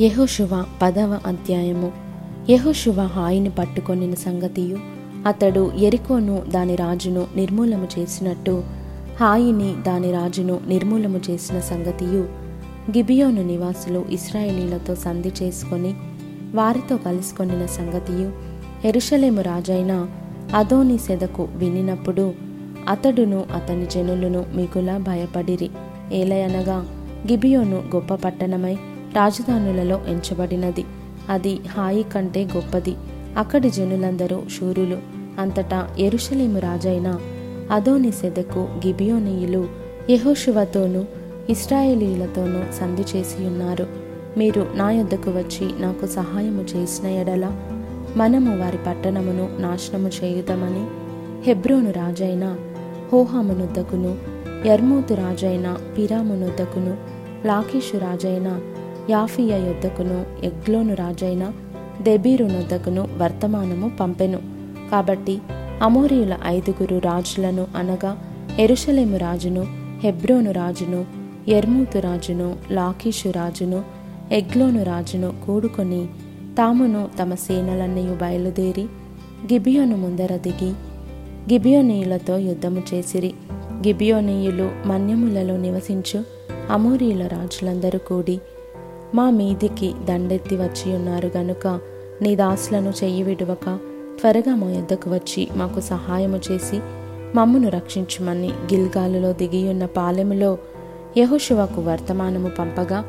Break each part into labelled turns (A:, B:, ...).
A: యహోశువ పదవ అధ్యాయము. యహోశువ హాయిని పట్టుకొనిన సంగతియు అతడు ఎరికోను దాని రాజును నిర్మూలము చేసినట్టు హాయిని దాని రాజును నిర్మూలము చేసిన సంగతియు గిబియోను నివాసులు ఇస్రాయేలీలతో సంధి చేసుకొని వారితో కలుసుకొనిన సంగతియు ఎరుషలేము రాజైన అదోని సెదకు వినినప్పుడు అతడును అతని జనులను మిగులా భయపడిరి. ఏలయనగా గిబియోను గొప్ప పట్టణమై రాజధానులలో ఎంచబడినది. అది హాయి కంటే గొప్పది. అక్కడి జనులందరూ శూరులు. అంతటా ఎరుషలేము రాజైన అదోని సెదకు గిబియోనీయులు యెహోషువతోనూ ఇస్రాయేలీలతోనూ సంధి చేసి ఉన్నారు. మీరు నా యొద్దకు వచ్చి నాకు సహాయము చేసిన ఎడల మనము వారి పట్టణమును నాశనము చేయుదామని హెబ్రోను రాజైన హోహామునొద్దకును యర్మూతు రాజైన పిరామునొద్దకును లాకీషు రాజైన యాఫియ యొద్దకును ఎగ్లోను రాజైన దెబీరునొద్దకును వర్తమానము పంపెను. కాబట్టి అమోరీయుల ఐదుగురు రాజులను అనగా ఎరుషలేము రాజును హెబ్రోను రాజును ఎర్మూతు రాజును లాకీషు రాజును ఎగ్లోను రాజును కూడుకొని తామును తమ సేనలన్నయు బయలుదేరి గిబియోను ముందర దిగి గిబియోనీయులతో యుద్ధము చేసిరి. గిబియోనీయులు మన్యములలో నివసించు అమోరీయుల రాజులందరూ కూడి మా మీదికి దండెత్తి వచ్చి ఉన్నారు గనుక నీ దాసులను చెయ్యి విడువక త్వరగా మా యొద్దకు వచ్చి మాకు సహాయము చేసి మమ్మను రక్షించుమని గిల్గాలులో దిగియున్న పాలెములో యహోశివకు వర్తమానము పంపగా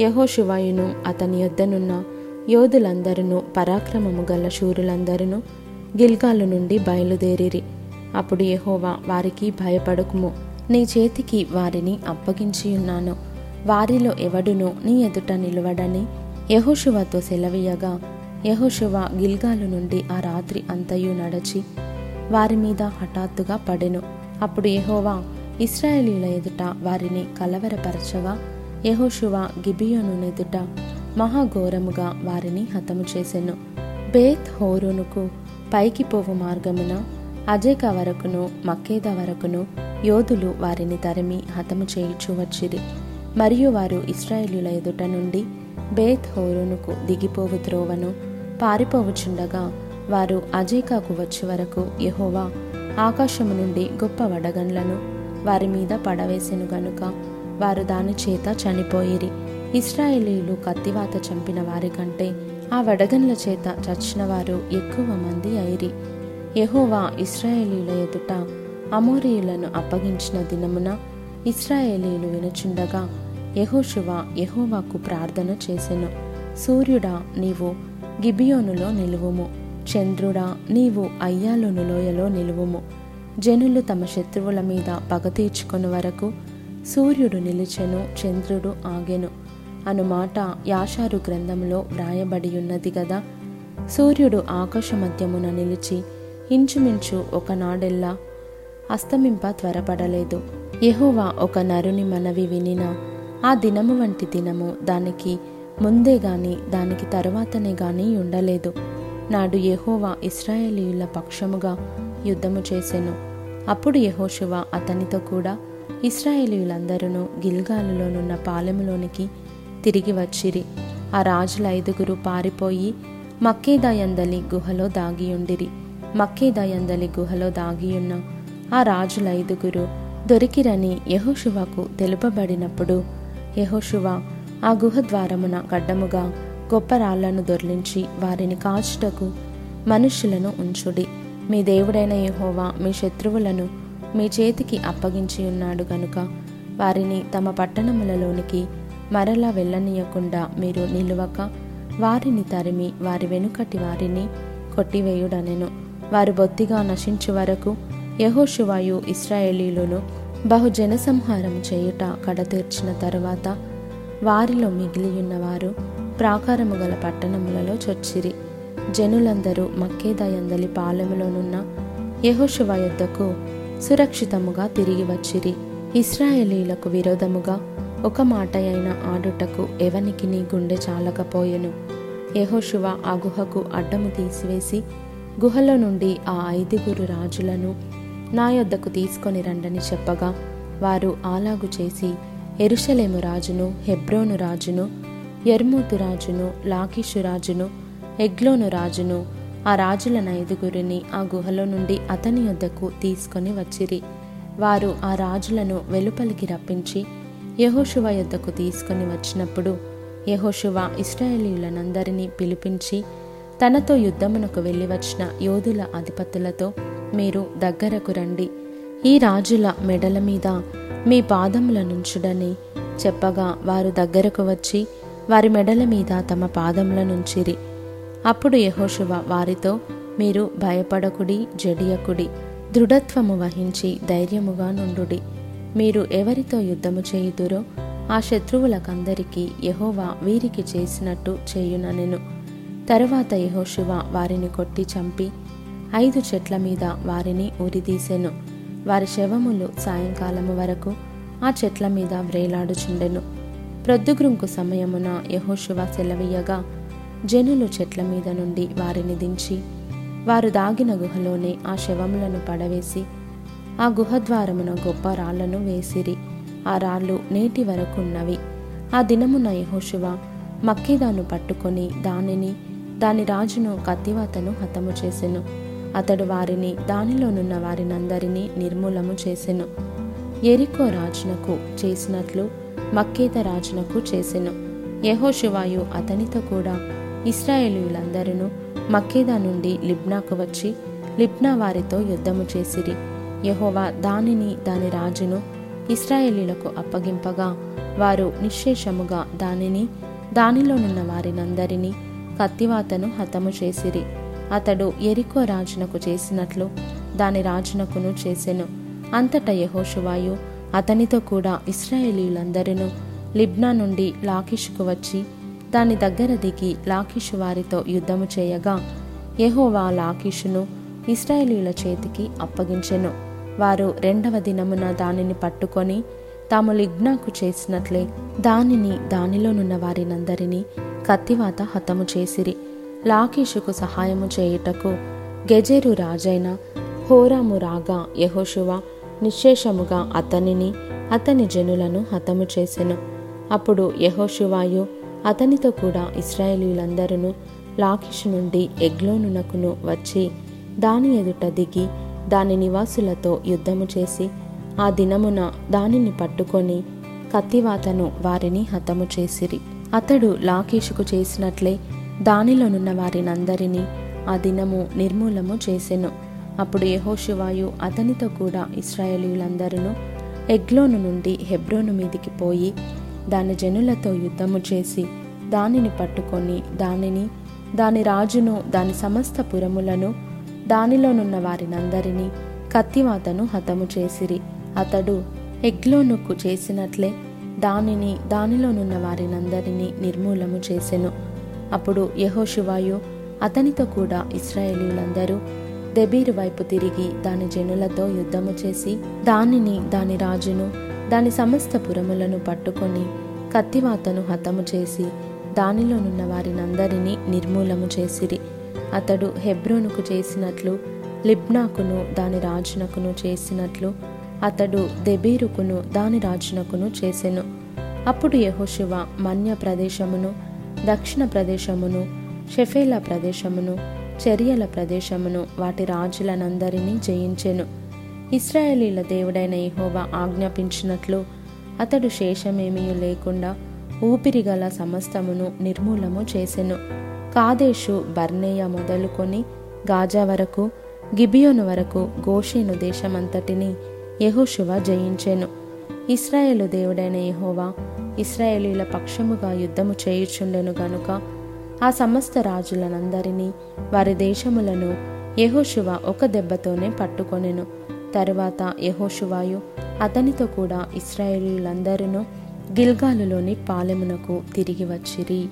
A: యహోశువాయును అతని యొద్దనున్న యోధులందరూ పరాక్రమము గల శూరులందరూ గిల్గాలు నుండి బయలుదేరిరి. అప్పుడు యహోవా వారికి భయపడకుము. నీ చేతికి వారిని అప్పగించి ఉన్నాను వారిలో ఎవడునూ నీ ఎదుట నిలవడని యహోశువతో సెలవీయగా. యహోశువ గిల్గాలు నుండి ఆ రాత్రి అంతయు నడచి వారి మీద హఠాత్తుగా పడెను. అప్పుడు యహోవా ఇస్రాయేలీల ఎదుట వారిని కలవరపరచగా యహోశువ గిబియోను ఎదుట మహాఘోరముగా వారిని హతము చేసెను. బేత్ హోరునుకు పైకి పోవు మార్గమున అజేక వరకును మక్కేద వరకును యోధులు వారిని తరిమి హతము చేయుచు వచ్చిరి. మరియు వారు ఇస్రాయేలుల ఎదుట నుండి బేత్ హోరునుకు దిగిపోవు త్రోవను పారిపోవుచుండగా వారు అజేకాకు వచ్చే వరకు యహోవా ఆకాశము నుండి గొప్ప వడగండ్లను వారి మీద పడవేసెను గనుక వారు దాని చేత చనిపోయిరి. ఇస్రాయేలీలు కత్తివాత చంపిన వారి కంటే ఆ వడగండ్ల చేత చచ్చిన వారు ఎక్కువ మంది అయిరి. యహోవా ఇస్రాయేలీల ఎదుట అమోరీయులను అప్పగించిన దినమున ఇస్రాయేలీలు వినుచుండగా యహోశివ యహోవాకు ప్రార్థన చేసెను. సూర్యుడా నీవు గిబియోనులో నిలువుము. చంద్రుడా నీవు అయ్యాలోను లోయలో నిలువుము. జనులు తమ శత్రువుల మీద పగ తీర్చుకొని వరకు సూర్యుడు నిలిచెను చంద్రుడు ఆగెను. అను మాట యాషారు గ్రంథంలో వ్రాయబడి ఉన్నది గదా సూర్యుడు ఆకాశ మధ్యమున నిలిచి ఇంచుమించు ఒకనాడెల్లా అస్తమింప త్వరపడలేదు. యహోవా ఒక నరుని మనవి వినినా ఆ దినము వంటి దినము దానికి ముందే గాని దానికి తరువాతనే గాని ఉండలేదు. నాడు యహోవా ఇస్రాయేలీయుల పక్షముగా యుద్ధము చేసెను. అప్పుడు యహోశివ అతనితో కూడా ఇస్రాయేలీయులందరూ గిల్గాలులోనున్న పాలెములోనికి తిరిగి వచ్చిరి. ఆ రాజుల ఐదుగురు పారిపోయి మక్కేదయందలి గుహలో దాగియుండిరి. మక్కేదయందలి గుహలో దాగియున్న ఆ రాజుల ఐదుగురు దొరికిరని యహోశివకు తెలుపబడినప్పుడు యహోషువ ఆ గుహ ద్వారమున గడ్డముగా గొప్ప రాళ్ళను దొర్లించి వారిని కాచుటకు మనుష్యులను ఉంచుడి. మీ దేవుడైన యహోవా మీ శత్రువులను మీ చేతికి అప్పగించి ఉన్నాడు గనుక వారిని తమ పట్టణములలోనికి మరలా వెళ్ళనీయకుండా మీరు నిలువక వారిని తరిమి వారి వెనుకటి వారిని కొట్టివేయుడనెను. వారు బొత్తిగా నశించు వరకు యహోషువాయు ఇస్రాయేలీలను బహుజన సంహారం చేయుట కడతీర్చిన తరువాత వారిలో మిగిలియున్నవారు ప్రాకారము గల పట్టణములలో చొచ్చిరి. జనులందరూ మక్కేదయందలి పాలెములోనున్న యహోషువ యొద్దకు సురక్షితముగా తిరిగి వచ్చిరి. ఇస్రాయేలీలకు విరోధముగా ఒక మాట అయిన ఆడుటకు ఎవనికి నీ గుండె చాలకపోయెను. యహోషువ ఆ గుహకు అడ్డము తీసివేసి గుహలో నుండి ఆ ఐదుగురు రాజులను నా యొద్దకు తీసుకొని రండని చెప్పగా వారు అలాగు చేసి ఎరుషలేము రాజును హెబ్రోను రాజును ఎర్మూతు రాజును లాకీషు రాజును ఎగ్లోను రాజును ఆ రాజుల ఐదుగురిని ఆ గుహలో నుండి అతని యొద్దకు తీసుకొని వచ్చిరి. వారు ఆ రాజులను వెలుపలికి రప్పించి యహోశువ యొద్దకు తీసుకొని వచ్చినప్పుడు యహోశువ ఇస్రాయేలీయులనందరినీ పిలిపించి తనతో యుద్ధమునకు వెళ్ళి వచ్చిన యోధుల అధిపతులతో మీరు దగ్గరకు రండి. ఈ రాజుల మెడల మీద మీ పాదములనుంచుడని చెప్పగా వారు దగ్గరకు వచ్చి వారి మెడల మీద తమ పాదముల నుంచిరి. అప్పుడు యహోశువ వారితో మీరు భయపడకుడి జడియకుడి దృఢత్వము వహించి ధైర్యముగా నుండుడి. మీరు ఎవరితో యుద్ధము చేయుదురో ఆ శత్రువులకందరికీ యహోవా వీరికి చేసినట్టు చేయుననెను తరువాత యహోశివ వారిని కొట్టి చంపి ఐదు చెట్ల మీద వారిని ఉరిదీసెను వారి శవములు సాయంకాలము వరకు ఆ చెట్ల మీద వ్రేలాడుచుండెను. ప్రొద్దుగ్రుంకు సమయమున యహోశివ సెలవీయగా జనులు చెట్ల మీద నుండి వారిని దించి వారు దాగిన గుహలోనే ఆ శవములను పడవేసి ఆ గుహద్వారమున గొప్ప రాళ్ళను వేసిరి. ఆ రాళ్ళు నేటి వరకున్నవి. ఆ దినమున యహోశివ మక్కిదాను పట్టుకొని దానిని దాని రాజును కత్తివాతను హతము చేసెను. అతడు వారిని దానిలోనున్న వారినందరినీ నిర్మూలము చేసెను. ఎరికో రాజునకు చేసినట్లు మక్కేత రాజునకు చేసెను. యహోశివాయు అతనితో కూడా ఇస్రాయేలీయులందరూ మక్కేదా నుండి లిబ్నాకు వచ్చి లిబ్నా వారితో యుద్ధము చేసిరి. యహోవా దానిని దాని రాజును ఇస్రాయేలీలకు అప్పగింపగా వారు నిశ్శేషముగా దానిని దానిలోనున్న వారినందరినీ కత్తివాతను హతము చేసిరి. అతడు ఎరికో రాజునకు చేసినట్లు దాని రాజునకును చేసెను. అంతట యహోషువాయు అతనితో కూడా ఇస్రాయేలీలందరూ లిబ్నా నుండి లాకిషుకు వచ్చి దాని దగ్గర దిగి లాకిషు వారితో యుద్ధము చేయగా యహోవా లాకిషును ఇస్రాయేలీల చేతికి అప్పగించెను. వారు రెండవ దినమున దానిని పట్టుకొని తాము లిగ్నాకు చేసినట్లే దానిని దానిలోనున్న వారినందరినీ కత్తివాత హతము చేసిరి. లాకీషుకు సహాయము చేయుటకు గెజెరు రాజైన హోరాము రాగా యహోషువ నిశ్శేషముగా అతనిని అతని జనులను హతము చేసెను. అప్పుడు యహోషువాయు అతనితో కూడా ఇస్రాయేలీలందరూ లాకిష్ నుండి ఎగ్లోనునకును వచ్చి దాని ఎదుట దిగి దాని నివాసులతో యుద్ధము చేసి ఆ దినమున దానిని పట్టుకొని కత్తివాతను వారిని హతము చేసిరి. అతడు లాకీషుకు చేసినట్లే దానిలోనున్న వారినందరినీ ఆ దినము నిర్మూలము చేసెను. అప్పుడు యహోశివాయు అతనితో కూడా ఇస్రాయేలీలందరూ ఎగ్లోను నుండి హెబ్రోను మీదికి పోయి దాని జనులతో యుద్ధము చేసి దానిని పట్టుకొని దానిని దాని రాజును దాని సమస్త పురములను దానిలోనున్న వారినందరినీ కత్తివాతను హతము చేసిరి. అతడు ఎగ్లోనుకు చేసినట్లే దానిని దానిలోనున్న వారినందరినీ నిర్మూలము చేసెను. అప్పుడు యహోశివాయు అతనితో కూడా ఇస్రాయేలీలందరూ దెబీరు వైపు తిరిగి దాని జనులతో యుద్ధము చేసి దానిని దాని రాజును దాని సమస్త పురములను పట్టుకొని కత్తివాతను హతము చేసి దానిలోనున్న వారినందరినీ నిర్మూలము చేసిరి. అతడు హెబ్రోనుకు చేసినట్లు లిబ్నాకును దాని రాజునకును చేసినట్లు అతడు దెబీరుకును దాని రాజునకును చేసెను. అప్పుడు యహోశివ మన్య ప్రదేశమును దక్షిణ ప్రదేశమును షెఫేల ప్రదేశమును చర్యల ప్రదేశమును వాటి రాజులనందరినీ జయించెను. ఇస్రాయేలీల దేవుడైన యహోవా ఆజ్ఞాపించినట్లు అతడు శేషమేమీ లేకుండా ఊపిరిగల సమస్తమును నిర్మూలము చేసెను. కాదేశు బర్నేయ మొదలుకొని గాజా వరకు గిబియోను వరకు గోషేను దేశమంతటిని యహోశువ జయించెను. ఇస్రాయేలు దేవుడైన యహోవా ఇస్రాయేలీల పక్షముగా యుద్ధము చేయుచుండెను గనుక ఆ సమస్త రాజులనందరినీ వారి దేశములను యహోశువ ఒక దెబ్బతోనే పట్టుకొనెను. తరువాత యహోశువాయు అతనితో కూడా ఇస్రాయేలీలందరూ గిల్గాలులోని పాలెమునకు తిరిగి వచ్చిరి.